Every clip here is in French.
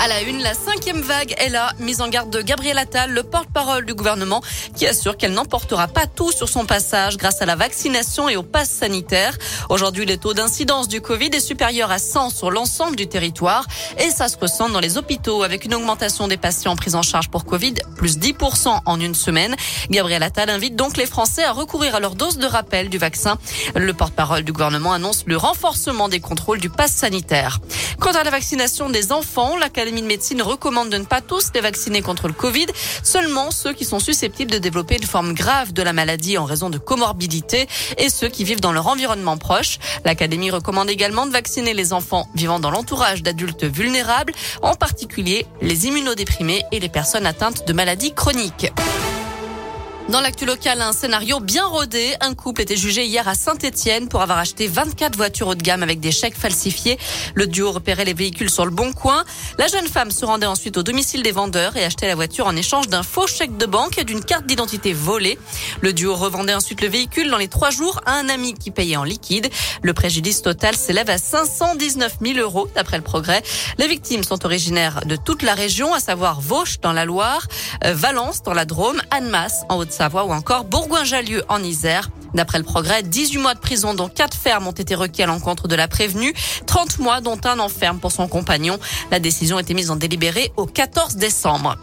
À la une, la cinquième vague est là. Mise en garde de Gabriel Attal, le porte-parole du gouvernement, qui assure qu'elle n'emportera pas tout sur son passage grâce à la vaccination et au pass sanitaire. Aujourd'hui, le taux d'incidence du Covid est supérieur à 100 sur l'ensemble du territoire et ça se ressent dans les hôpitaux avec une augmentation des patients pris en charge pour Covid, plus 10% en une semaine. Gabriel Attal invite donc les Français à recourir à leur dose de rappel du vaccin. Le porte-parole du gouvernement annonce le renforcement des contrôles du pass sanitaire. Quant à la vaccination des enfants, l'Académie de médecine recommande de ne pas tous les vacciner contre le Covid, seulement ceux qui sont susceptibles de développer une forme grave de la maladie en raison de comorbidité et ceux qui vivent dans leur environnement proche. L'Académie recommande également de vacciner les enfants vivant dans l'entourage d'adultes vulnérables, en particulier les immunodéprimés et les personnes atteintes de maladies chroniques. Dans l'actu local, un scénario bien rodé. Un couple était jugé hier à Saint-Etienne pour avoir acheté 24 voitures haut de gamme avec des chèques falsifiés. Le duo repérait les véhicules sur le bon coin. La jeune femme se rendait ensuite au domicile des vendeurs et achetait la voiture en échange d'un faux chèque de banque et d'une carte d'identité volée. Le duo revendait ensuite le véhicule dans les trois jours à un ami qui payait en liquide. Le préjudice total s'élève à 519 000 euros d'après le progrès. Les victimes sont originaires de toute la région, à savoir Vauche dans la Loire, euh, Valence dans la Drôme, Annemasse en haute Savoie ou encore Bourgoin-Jallieu en Isère. D'après le progrès, 18 mois de prison dont 4 fermes ont été requis à l'encontre de la prévenue, 30 mois dont un enferme pour son compagnon. La décision a été mise en délibéré au 14 décembre.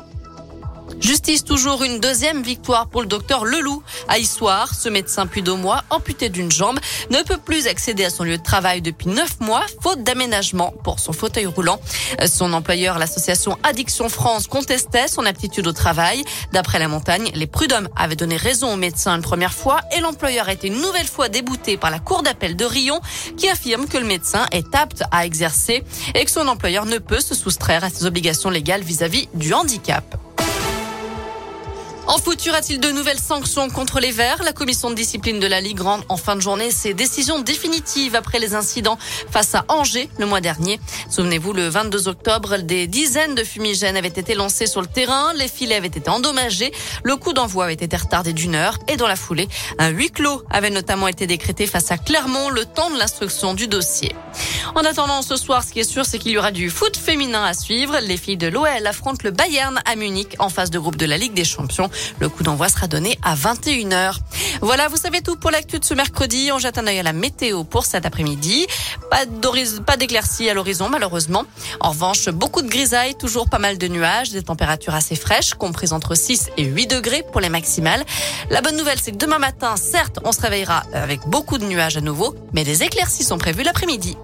Justice toujours une deuxième victoire pour le docteur Leloup à Issoire. Ce médecin mois amputé d'une jambe, ne peut plus accéder à son lieu de travail depuis neuf mois, faute d'aménagement pour son fauteuil roulant. Son employeur, l'association Addiction France, contestait son aptitude au travail. D'après la montagne, les prud'hommes avaient donné raison au médecin une première fois et l'employeur a été une nouvelle fois débouté par la cour d'appel de Rion qui affirme que le médecin est apte à exercer et que son employeur ne peut se soustraire à ses obligations légales vis-à-vis -vis du handicap. En aura-t-il de nouvelles sanctions contre les Verts? La commission de discipline de la Ligue rend en fin de journée ses décisions définitives après les incidents face à Angers le mois dernier. Souvenez-vous, le 22 octobre, des dizaines de fumigènes avaient été lancés sur le terrain, les filets avaient été endommagés, le coup d'envoi avait été retardé d'une heure et dans la foulée, un huis clos avait notamment été décrété face à Clermont le temps de l'instruction du dossier. En attendant ce soir, ce qui est sûr, c'est qu'il y aura du foot féminin à suivre. Les filles de l'OL affrontent le Bayern à Munich en phase de groupe de la Ligue des Champions. Le coup d'envoi sera donné à 21h. Voilà, vous savez tout pour l'actu de ce mercredi. On jette un œil à la météo pour cet après-midi. Pas d'éclaircies à l'horizon, malheureusement. En revanche, beaucoup de grisailles, toujours pas mal de nuages, des températures assez fraîches, comprises entre 6 et 8 degrés pour les maximales. La bonne nouvelle, c'est que demain matin, certes, on se réveillera avec beaucoup de nuages à nouveau, mais des éclaircies sont prévues l'après-midi.